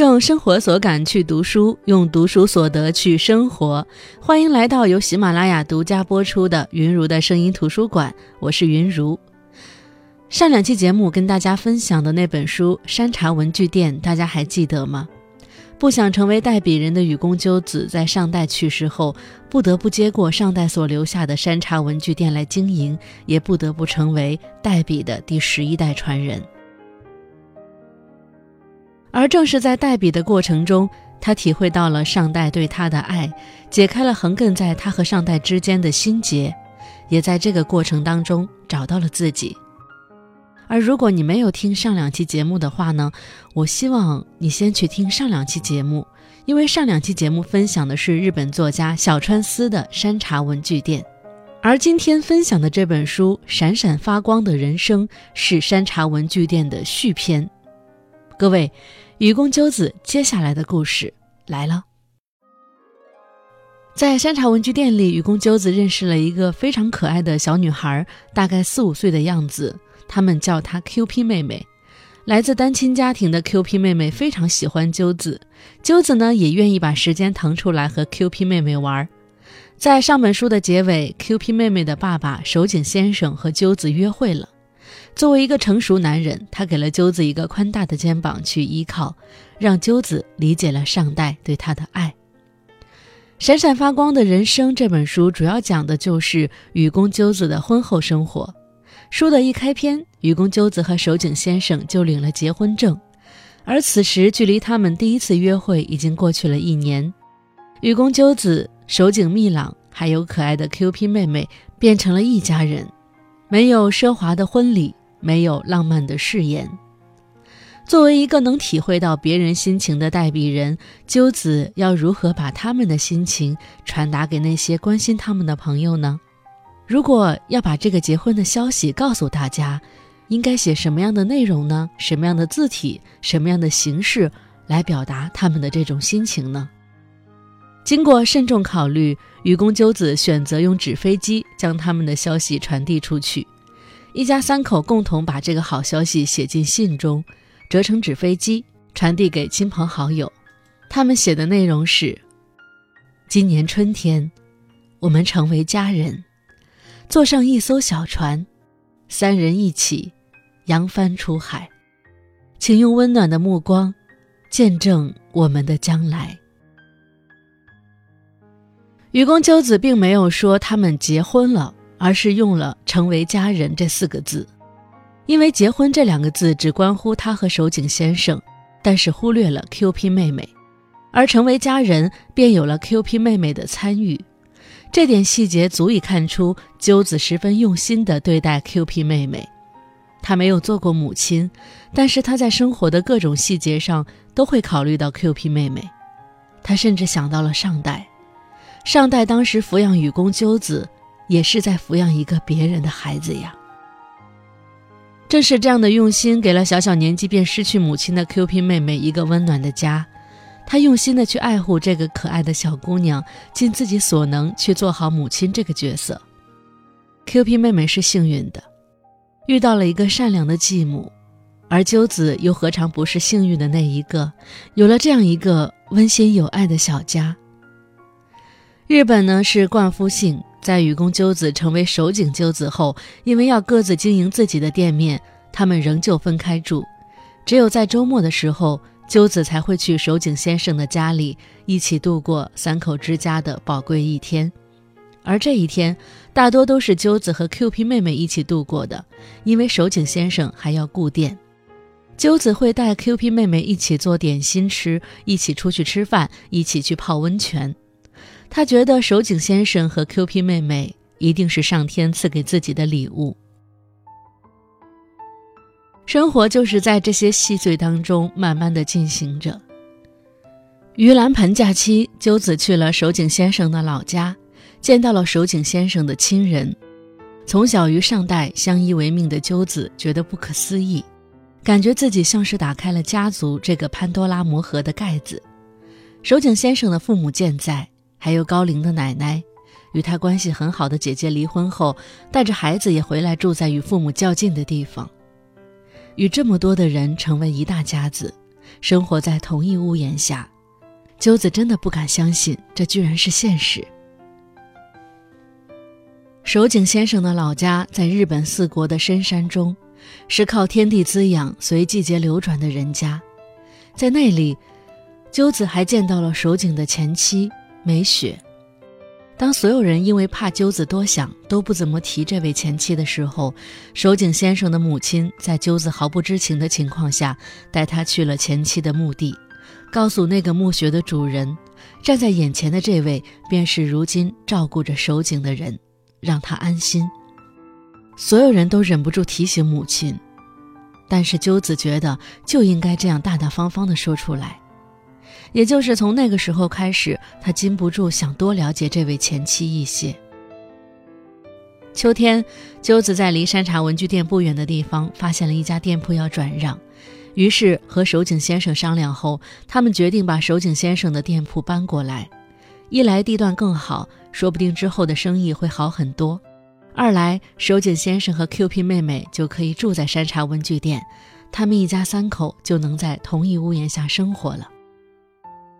用生活所感去读书，用读书所得去生活。欢迎来到由喜马拉雅独家播出的云如的声音图书馆，我是云如。上两期节目跟大家分享的那本书《山茶文具店》，大家还记得吗？不想成为代笔人的雨宫鸠子，在上代去世后，不得不接过上代所留下的山茶文具店来经营，也不得不成为代笔的第十一代传人。而正是在代笔的过程中，他体会到了上代对他的爱，解开了横亘在他和上代之间的心结，也在这个过程当中找到了自己。而如果你没有听上两期节目的话呢，我希望你先去听上两期节目，因为上两期节目分享的是日本作家小川丝的《山茶文具店》，而今天分享的这本书《闪闪发光的人生》是山茶文具店的续篇。各位，愚公鸠子接下来的故事来了。在山茶文具店里，愚公鸠子认识了一个非常可爱的小女孩，大概四五岁的样子。他们叫她 Q P 妹妹。来自单亲家庭的 Q P 妹妹非常喜欢鸠子，鸠子呢也愿意把时间腾出来和 Q P 妹妹玩。在上本书的结尾，Q P 妹妹的爸爸守井先生和鸠子约会了。作为一个成熟男人，他给了鸠子一个宽大的肩膀去依靠，让鸠子理解了上代对他的爱。闪闪发光的人生这本书主要讲的就是雨宫鸠子的婚后生活。书的一开篇，雨宫鸠子和守井先生就领了结婚证，而此时距离他们第一次约会已经过去了一年。雨宫鸠子、守井密朗还有可爱的 Q P 妹妹变成了一家人。没有奢华的婚礼，没有浪漫的誓言。作为一个能体会到别人心情的代笔人，鸠子要如何把他们的心情传达给那些关心他们的朋友呢？如果要把这个结婚的消息告诉大家，应该写什么样的内容呢？什么样的字体，什么样的形式来表达他们的这种心情呢？经过慎重考虑，愚公鸠子选择用纸飞机将他们的消息传递出去。一家三口共同把这个好消息写进信中，折成纸飞机，传递给亲朋好友。他们写的内容是：今年春天，我们成为家人，坐上一艘小船，三人一起扬帆出海，请用温暖的目光见证我们的将来。愚公鸠子并没有说他们结婚了，而是用了“成为家人”这四个字，因为“结婚”这两个字只关乎他和守井先生，但是忽略了 Q P 妹妹，而“成为家人”便有了 Q P 妹妹的参与。这点细节足以看出鸠子十分用心地对待 Q P 妹妹。她没有做过母亲，但是她在生活的各种细节上都会考虑到 Q P 妹妹。她甚至想到了上代。上代当时抚养雨宫鸠子，也是在抚养一个别人的孩子呀。正是这样的用心，给了小小年纪便失去母亲的 Q P 妹妹一个温暖的家。他用心的去爱护这个可爱的小姑娘，尽自己所能去做好母亲这个角色。Q P 妹妹是幸运的，遇到了一个善良的继母，而鸠子又何尝不是幸运的那一个，有了这样一个温馨有爱的小家。日本呢是冠夫姓，在雨宫鸠子成为守井鸠子后，因为要各自经营自己的店面，他们仍旧分开住。只有在周末的时候，鸠子才会去守井先生的家里，一起度过三口之家的宝贵一天。而这一天，大多都是鸠子和 Q P 妹妹一起度过的，因为守井先生还要顾店。鸠子会带 Q P 妹妹一起做点心吃，一起出去吃饭，一起去泡温泉。他觉得守井先生和 Q P 妹妹一定是上天赐给自己的礼物。生活就是在这些细碎当中慢慢的进行着。盂兰盆假期，鸠子去了守井先生的老家，见到了守井先生的亲人。从小与上代相依为命的鸠子觉得不可思议，感觉自己像是打开了家族这个潘多拉魔盒的盖子。守井先生的父母健在。还有高龄的奶奶，与他关系很好的姐姐离婚后，带着孩子也回来住在与父母较近的地方。与这么多的人成为一大家子，生活在同一屋檐下。鸠子真的不敢相信，这居然是现实。守井先生的老家在日本四国的深山中，是靠天地滋养、随季节流转的人家。在那里，鸠子还见到了守井的前妻梅雪。当所有人因为怕鸠子多想，都不怎么提这位前妻的时候，守井先生的母亲在鸠子毫不知情的情况下，带他去了前妻的墓地，告诉那个墓穴的主人，站在眼前的这位便是如今照顾着守井的人。让他安心。所有人都忍不住提醒母亲，但是鸠子觉得就应该这样大大方方的说出来。也就是从那个时候开始，他禁不住想多了解这位前妻一些。秋天，鸠子在离山茶文具店不远的地方发现了一家店铺要转让，于是和守井先生商量后，他们决定把守井先生的店铺搬过来。一来地段更好，说不定之后的生意会好很多；二来守井先生和 Q P 妹妹就可以住在山茶文具店，他们一家三口就能在同一屋檐下生活了。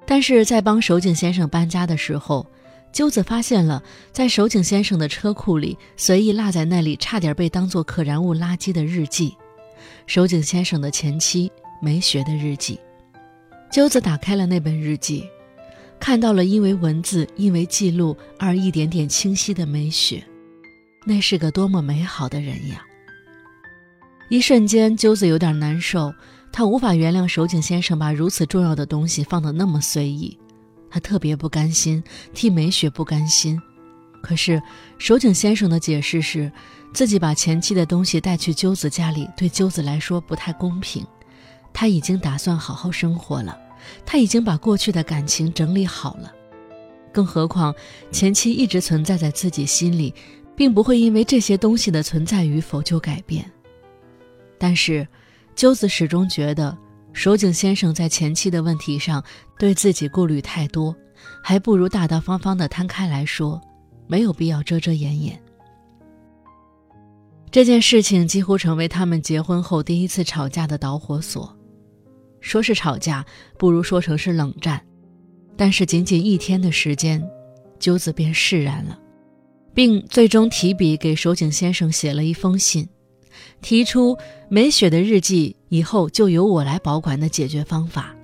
但是在帮守井先生搬家的时候，鸠子发现了在守井先生的车库里随意落在那里，差点被当作可燃物垃圾的日记——守井先生的前妻梅雪的日记。鸠子打开了那本日记。看到了因为文字、因为记录而一点点清晰的美雪，那是个多么美好的人呀！一瞬间，鸠子有点难受，他无法原谅守井先生把如此重要的东西放得那么随意，他特别不甘心，替美雪不甘心。可是守井先生的解释是，自己把前妻的东西带去鸠子家里，对鸠子来说不太公平，他已经打算好好生活了。他已经把过去的感情整理好了，更何况前妻一直存在在自己心里，并不会因为这些东西的存在与否就改变。但是，鸠子始终觉得守井先生在前妻的问题上对自己顾虑太多，还不如大大方方的摊开来说，没有必要遮遮掩掩。这件事情几乎成为他们结婚后第一次吵架的导火索。说是吵架，不如说成是冷战。但是仅仅一天的时间，鸠子便释然了，并最终提笔给守井先生写了一封信，提出美雪的日记以后就由我来保管的解决方法。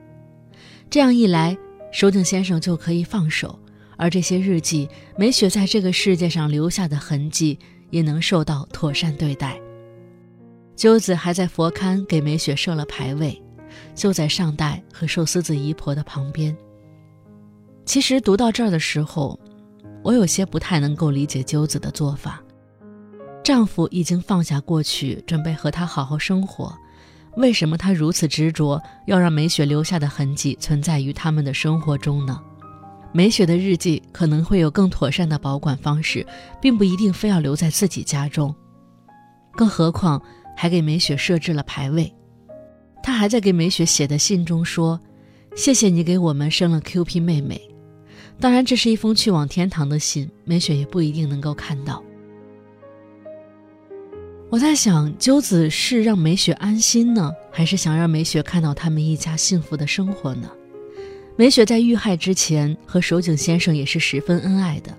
这样一来，守井先生就可以放手，而这些日记，美雪在这个世界上留下的痕迹也能受到妥善对待。鸠子还在佛龛给美雪设了牌位。就在上代和寿司子姨婆的旁边。其实读到这儿的时候，我有些不太能够理解鸠子的做法。丈夫已经放下过去，准备和她好好生活，为什么她如此执着，要让美雪留下的痕迹存在于他们的生活中呢？美雪的日记可能会有更妥善的保管方式，并不一定非要留在自己家中。更何况还给美雪设置了牌位。他还在给美雪写的信中说：“谢谢你给我们生了 Q P 妹妹。”当然，这是一封去往天堂的信，美雪也不一定能够看到。我在想，鸠子是让美雪安心呢，还是想让美雪看到他们一家幸福的生活呢？美雪在遇害之前和守井先生也是十分恩爱的。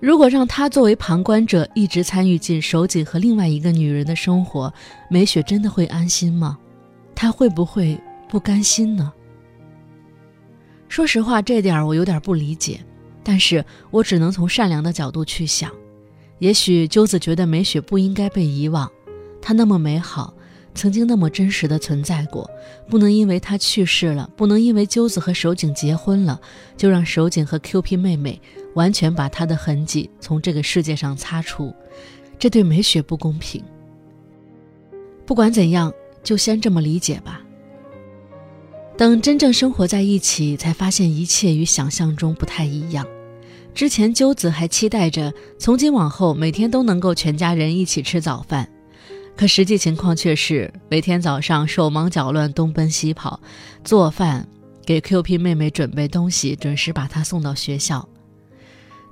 如果让他作为旁观者一直参与进守井和另外一个女人的生活，美雪真的会安心吗？他会不会不甘心呢？说实话，这点我有点不理解，但是我只能从善良的角度去想。也许鸠子觉得美雪不应该被遗忘，她那么美好，曾经那么真实的存在过，不能因为她去世了，不能因为鸠子和守井结婚了，就让守井和 Q P 妹妹完全把她的痕迹从这个世界上擦除，这对美雪不公平。不管怎样。就先这么理解吧。等真正生活在一起，才发现一切与想象中不太一样。之前鸠子还期待着从今往后每天都能够全家人一起吃早饭，可实际情况却是每天早上手忙脚乱东奔西跑，做饭，给 Q P 妹妹准备东西，准时把她送到学校。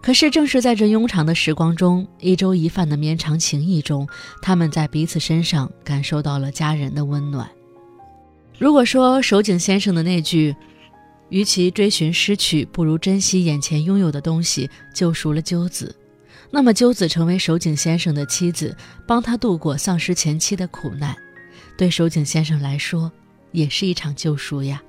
可是，正是在这庸长的时光中，一粥一饭的绵长情谊中，他们在彼此身上感受到了家人的温暖。如果说守井先生的那句“与其追寻失去，不如珍惜眼前拥有的东西”救赎了鸠子，那么鸠子成为守井先生的妻子，帮他度过丧失前妻的苦难，对守井先生来说也是一场救赎呀。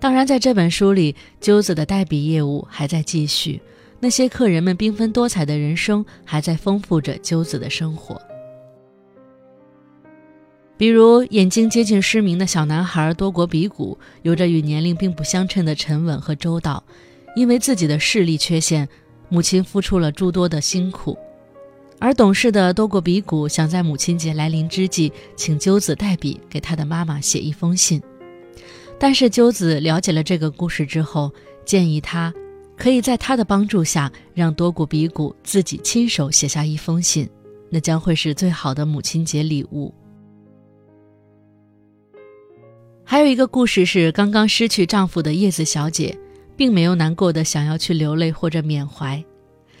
当然，在这本书里，鸠子的代笔业务还在继续，那些客人们缤纷多彩的人生还在丰富着鸠子的生活。比如，眼睛接近失明的小男孩多国比古，有着与年龄并不相称的沉稳和周到。因为自己的视力缺陷，母亲付出了诸多的辛苦。而懂事的多国比古想在母亲节来临之际，请鸠子代笔给他的妈妈写一封信。但是鸠子了解了这个故事之后，建议他可以在他的帮助下，让多古比古自己亲手写下一封信，那将会是最好的母亲节礼物。还有一个故事是刚刚失去丈夫的叶子小姐，并没有难过的想要去流泪或者缅怀。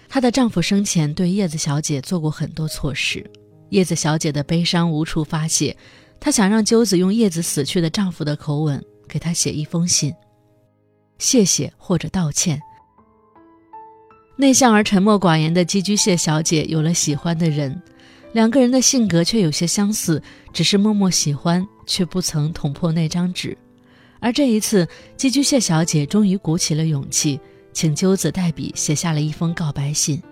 她的丈夫生前对叶子小姐做过很多错事，叶子小姐的悲伤无处发泄，她想让鸠子用叶子死去的丈夫的口吻给她写一封信，谢谢或者道歉。内向而沉默寡言的寄居蟹小姐有了喜欢的人。两个人的性格却有些相似，只是默默喜欢，却不曾捅破那张纸。而这一次，寄居蟹小姐终于鼓起了勇气，请鸠子代笔写下了一封告白信。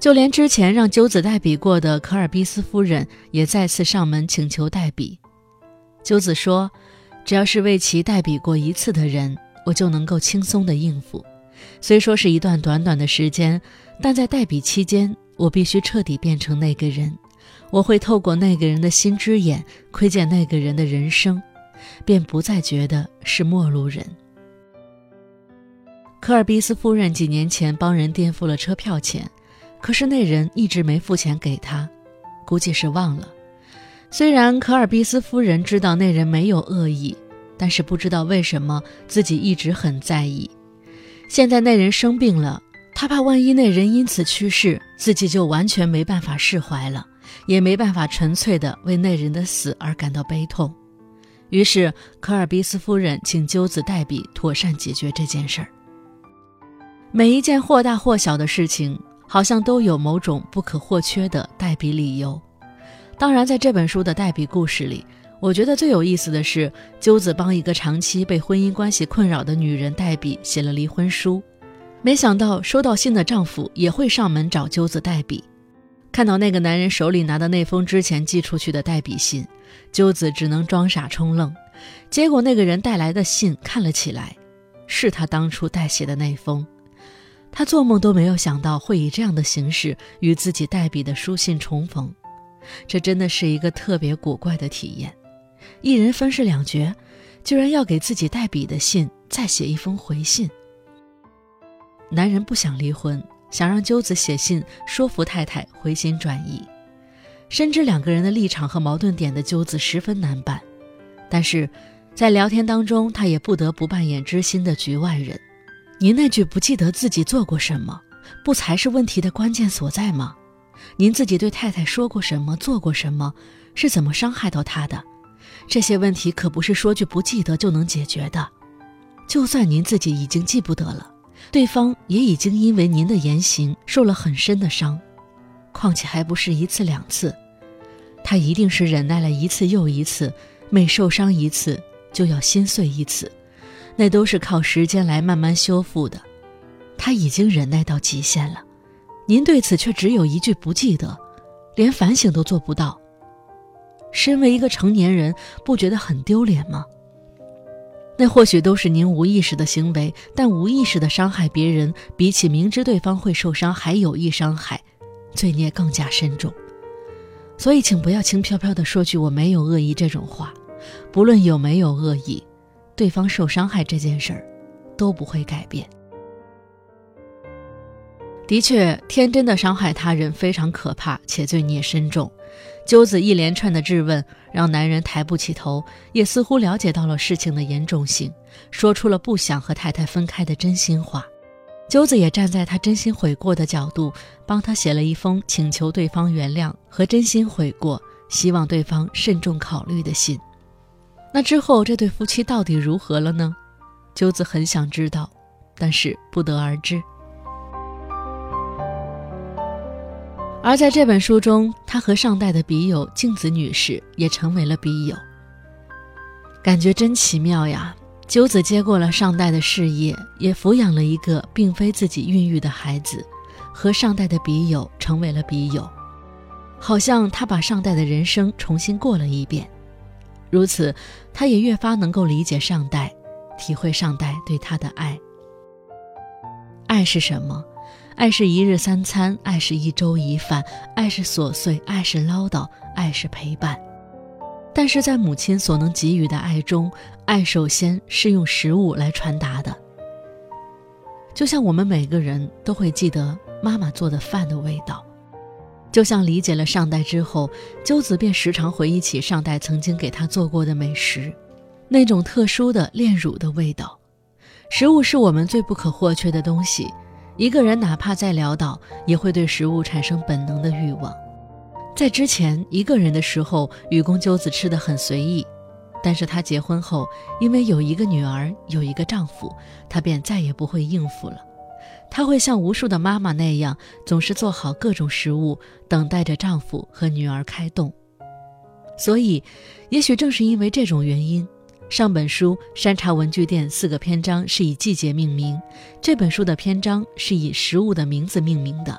就连之前让鸠子代笔过的可尔必斯夫人，也再次上门请求代笔。鸠子说：“只要是为其代笔过一次的人，我就能够轻松的应付。虽说是一段短短的时间，但在代笔期间。”我必须彻底变成那个人，我会透过那个人的心之眼窥见那个人的人生，便不再觉得是陌路人。科尔比斯夫人几年前帮人垫付了车票钱，可是那人一直没付钱给他，估计是忘了。虽然科尔比斯夫人知道那人没有恶意，但是不知道为什么自己一直很在意。现在那人生病了。他怕万一那人因此去世，自己就完全没办法释怀了，也没办法纯粹的为那人的死而感到悲痛。于是，科尔比斯夫人请鸠子代笔，妥善解决这件事儿。每一件或大或小的事情，好像都有某种不可或缺的代笔理由。当然，在这本书的代笔故事里，我觉得最有意思的是，鸠子帮一个长期被婚姻关系困扰的女人代笔写了离婚书。没想到收到信的丈夫也会上门找鸠子代笔，看到那个男人手里拿的那封之前寄出去的代笔信，鸠子只能装傻充愣。结果那个人带来的信看了起来，是他当初代写的那封。他做梦都没有想到会以这样的形式与自己代笔的书信重逢，这真的是一个特别古怪的体验。一人分饰两角，居然要给自己代笔的信再写一封回信。男人不想离婚，想让鸠子写信说服太太回心转意。深知两个人的立场和矛盾点的鸠子十分难办，但是在聊天当中，他也不得不扮演知心的局外人。您那句不记得自己做过什么，不才是问题的关键所在吗？您自己对太太说过什么，做过什么，是怎么伤害到她的？这些问题可不是说句不记得就能解决的。就算您自己已经记不得了。对方也已经因为您的言行受了很深的伤，况且还不是一次两次，他一定是忍耐了一次又一次，每受伤一次就要心碎一次，那都是靠时间来慢慢修复的。他已经忍耐到极限了，您对此却只有一句不记得，连反省都做不到。身为一个成年人，不觉得很丢脸吗？那或许都是您无意识的行为，但无意识的伤害别人，比起明知对方会受伤还有意伤害，罪孽更加深重。所以，请不要轻飘飘的说句“我没有恶意”这种话。不论有没有恶意，对方受伤害这件事儿，都不会改变。的确，天真的伤害他人非常可怕，且罪孽深重。鸠子一连串的质问让男人抬不起头，也似乎了解到了事情的严重性，说出了不想和太太分开的真心话。鸠子也站在他真心悔过的角度，帮他写了一封请求对方原谅和真心悔过，希望对方慎重考虑的信。那之后，这对夫妻到底如何了呢？鸠子很想知道，但是不得而知。而在这本书中，他和上代的笔友静子女士也成为了笔友。感觉真奇妙呀！九子接过了上代的事业，也抚养了一个并非自己孕育的孩子，和上代的笔友成为了笔友，好像他把上代的人生重新过了一遍。如此，他也越发能够理解上代，体会上代对他的爱。爱是什么？爱是一日三餐，爱是一粥一饭，爱是琐碎，爱是唠叨，爱是陪伴。但是在母亲所能给予的爱中，爱首先是用食物来传达的。就像我们每个人都会记得妈妈做的饭的味道，就像理解了上代之后，鸠子便时常回忆起上代曾经给他做过的美食，那种特殊的炼乳的味道。食物是我们最不可或缺的东西。一个人哪怕再潦倒，也会对食物产生本能的欲望。在之前一个人的时候，雨宫鸠子吃的很随意，但是她结婚后，因为有一个女儿，有一个丈夫，她便再也不会应付了。她会像无数的妈妈那样，总是做好各种食物，等待着丈夫和女儿开动。所以，也许正是因为这种原因。上本书《山茶文具店》四个篇章是以季节命名，这本书的篇章是以食物的名字命名的，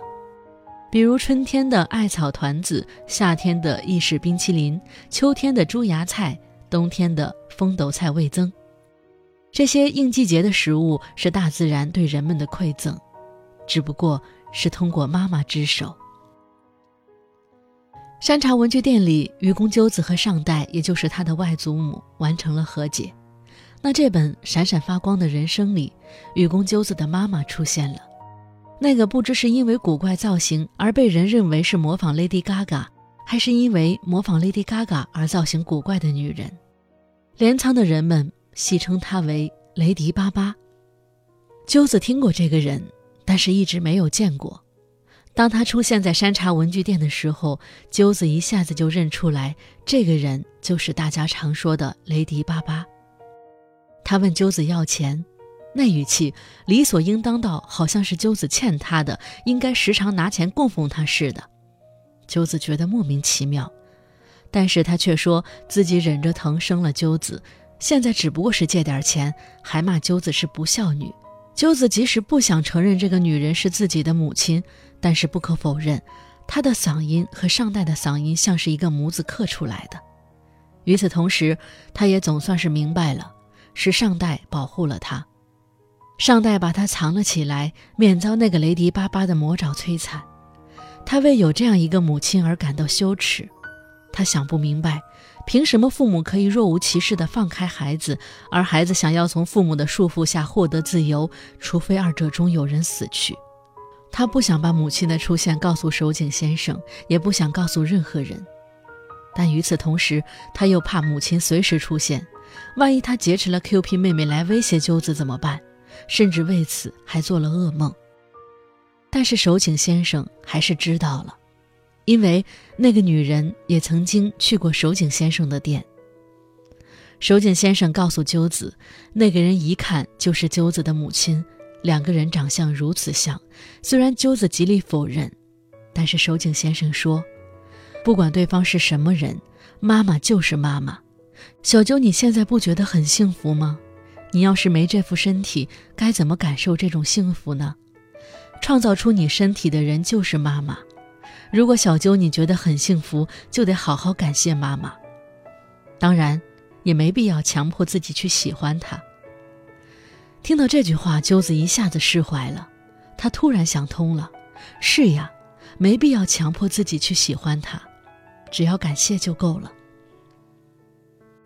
比如春天的艾草团子，夏天的意式冰淇淋，秋天的猪芽菜，冬天的风斗菜味增。这些应季节的食物是大自然对人们的馈赠，只不过是通过妈妈之手。山茶文具店里，愚公鸠子和上代，也就是他的外祖母，完成了和解。那这本闪闪发光的人生里，愚公鸠子的妈妈出现了，那个不知是因为古怪造型而被人认为是模仿 Lady Gaga，还是因为模仿 Lady Gaga 而造型古怪的女人。镰仓的人们戏称她为雷迪巴巴。鸠子听过这个人，但是一直没有见过。当他出现在山茶文具店的时候，鸠子一下子就认出来，这个人就是大家常说的雷迪巴巴。他问鸠子要钱，那语气理所应当到好像是鸠子欠他的，应该时常拿钱供奉他似的。鸠子觉得莫名其妙，但是他却说自己忍着疼生了鸠子，现在只不过是借点钱，还骂鸠子是不孝女。鸠子即使不想承认这个女人是自己的母亲，但是不可否认，她的嗓音和上代的嗓音像是一个模子刻出来的。与此同时，他也总算是明白了，是上代保护了他，上代把他藏了起来，免遭那个雷迪巴巴的魔爪摧残。他为有这样一个母亲而感到羞耻，他想不明白。凭什么父母可以若无其事地放开孩子，而孩子想要从父母的束缚下获得自由，除非二者中有人死去？他不想把母亲的出现告诉守井先生，也不想告诉任何人。但与此同时，他又怕母亲随时出现，万一他劫持了 Q P 妹妹来威胁鸠子怎么办？甚至为此还做了噩梦。但是守井先生还是知道了。因为那个女人也曾经去过守井先生的店。守井先生告诉鸠子，那个人一看就是鸠子的母亲，两个人长相如此像。虽然鸠子极力否认，但是守井先生说，不管对方是什么人，妈妈就是妈妈。小鸠，你现在不觉得很幸福吗？你要是没这副身体，该怎么感受这种幸福呢？创造出你身体的人就是妈妈。如果小鸠你觉得很幸福，就得好好感谢妈妈。当然，也没必要强迫自己去喜欢他。听到这句话，鸠子一下子释怀了。他突然想通了：是呀，没必要强迫自己去喜欢他，只要感谢就够了。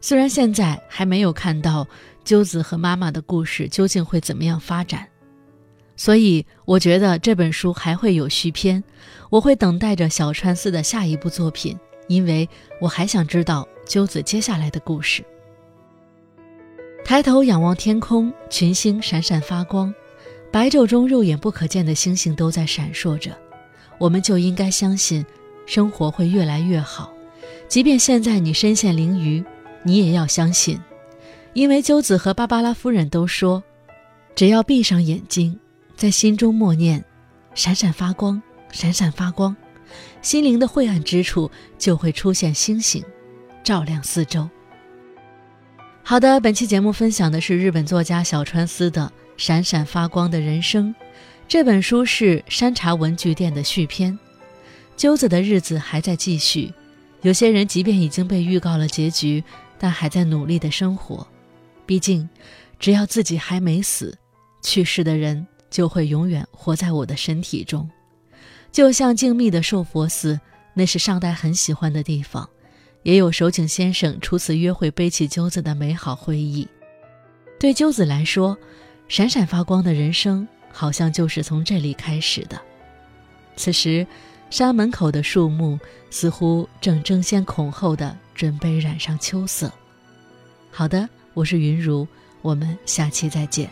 虽然现在还没有看到鸠子和妈妈的故事究竟会怎么样发展。所以，我觉得这本书还会有续篇，我会等待着小川寺的下一部作品，因为我还想知道鸠子接下来的故事。抬头仰望天空，群星闪闪发光，白昼中肉眼不可见的星星都在闪烁着，我们就应该相信，生活会越来越好，即便现在你身陷囹圄，你也要相信，因为鸠子和芭芭拉夫人都说，只要闭上眼睛，在心中默念“闪闪发光，闪闪发光”，心灵的晦暗之处就会出现星星，照亮四周。好的，本期节目分享的是日本作家小川思的《闪闪发光的人生》，这本书是山茶文具店的续篇。鸠子的日子还在继续。有些人即便已经被预告了结局，但还在努力的生活。毕竟，只要自己还没死，去世的人就会永远活在我的身体中。就像静谧的寿佛寺，那是上代很喜欢的地方，也有守井先生初次约会背起鸠子的美好回忆。对鸠子来说，闪闪发光的人生好像就是从这里开始的。此时。山门口的树木似乎正争先恐后的准备染上秋色。好的，我是云如，我们下期再见。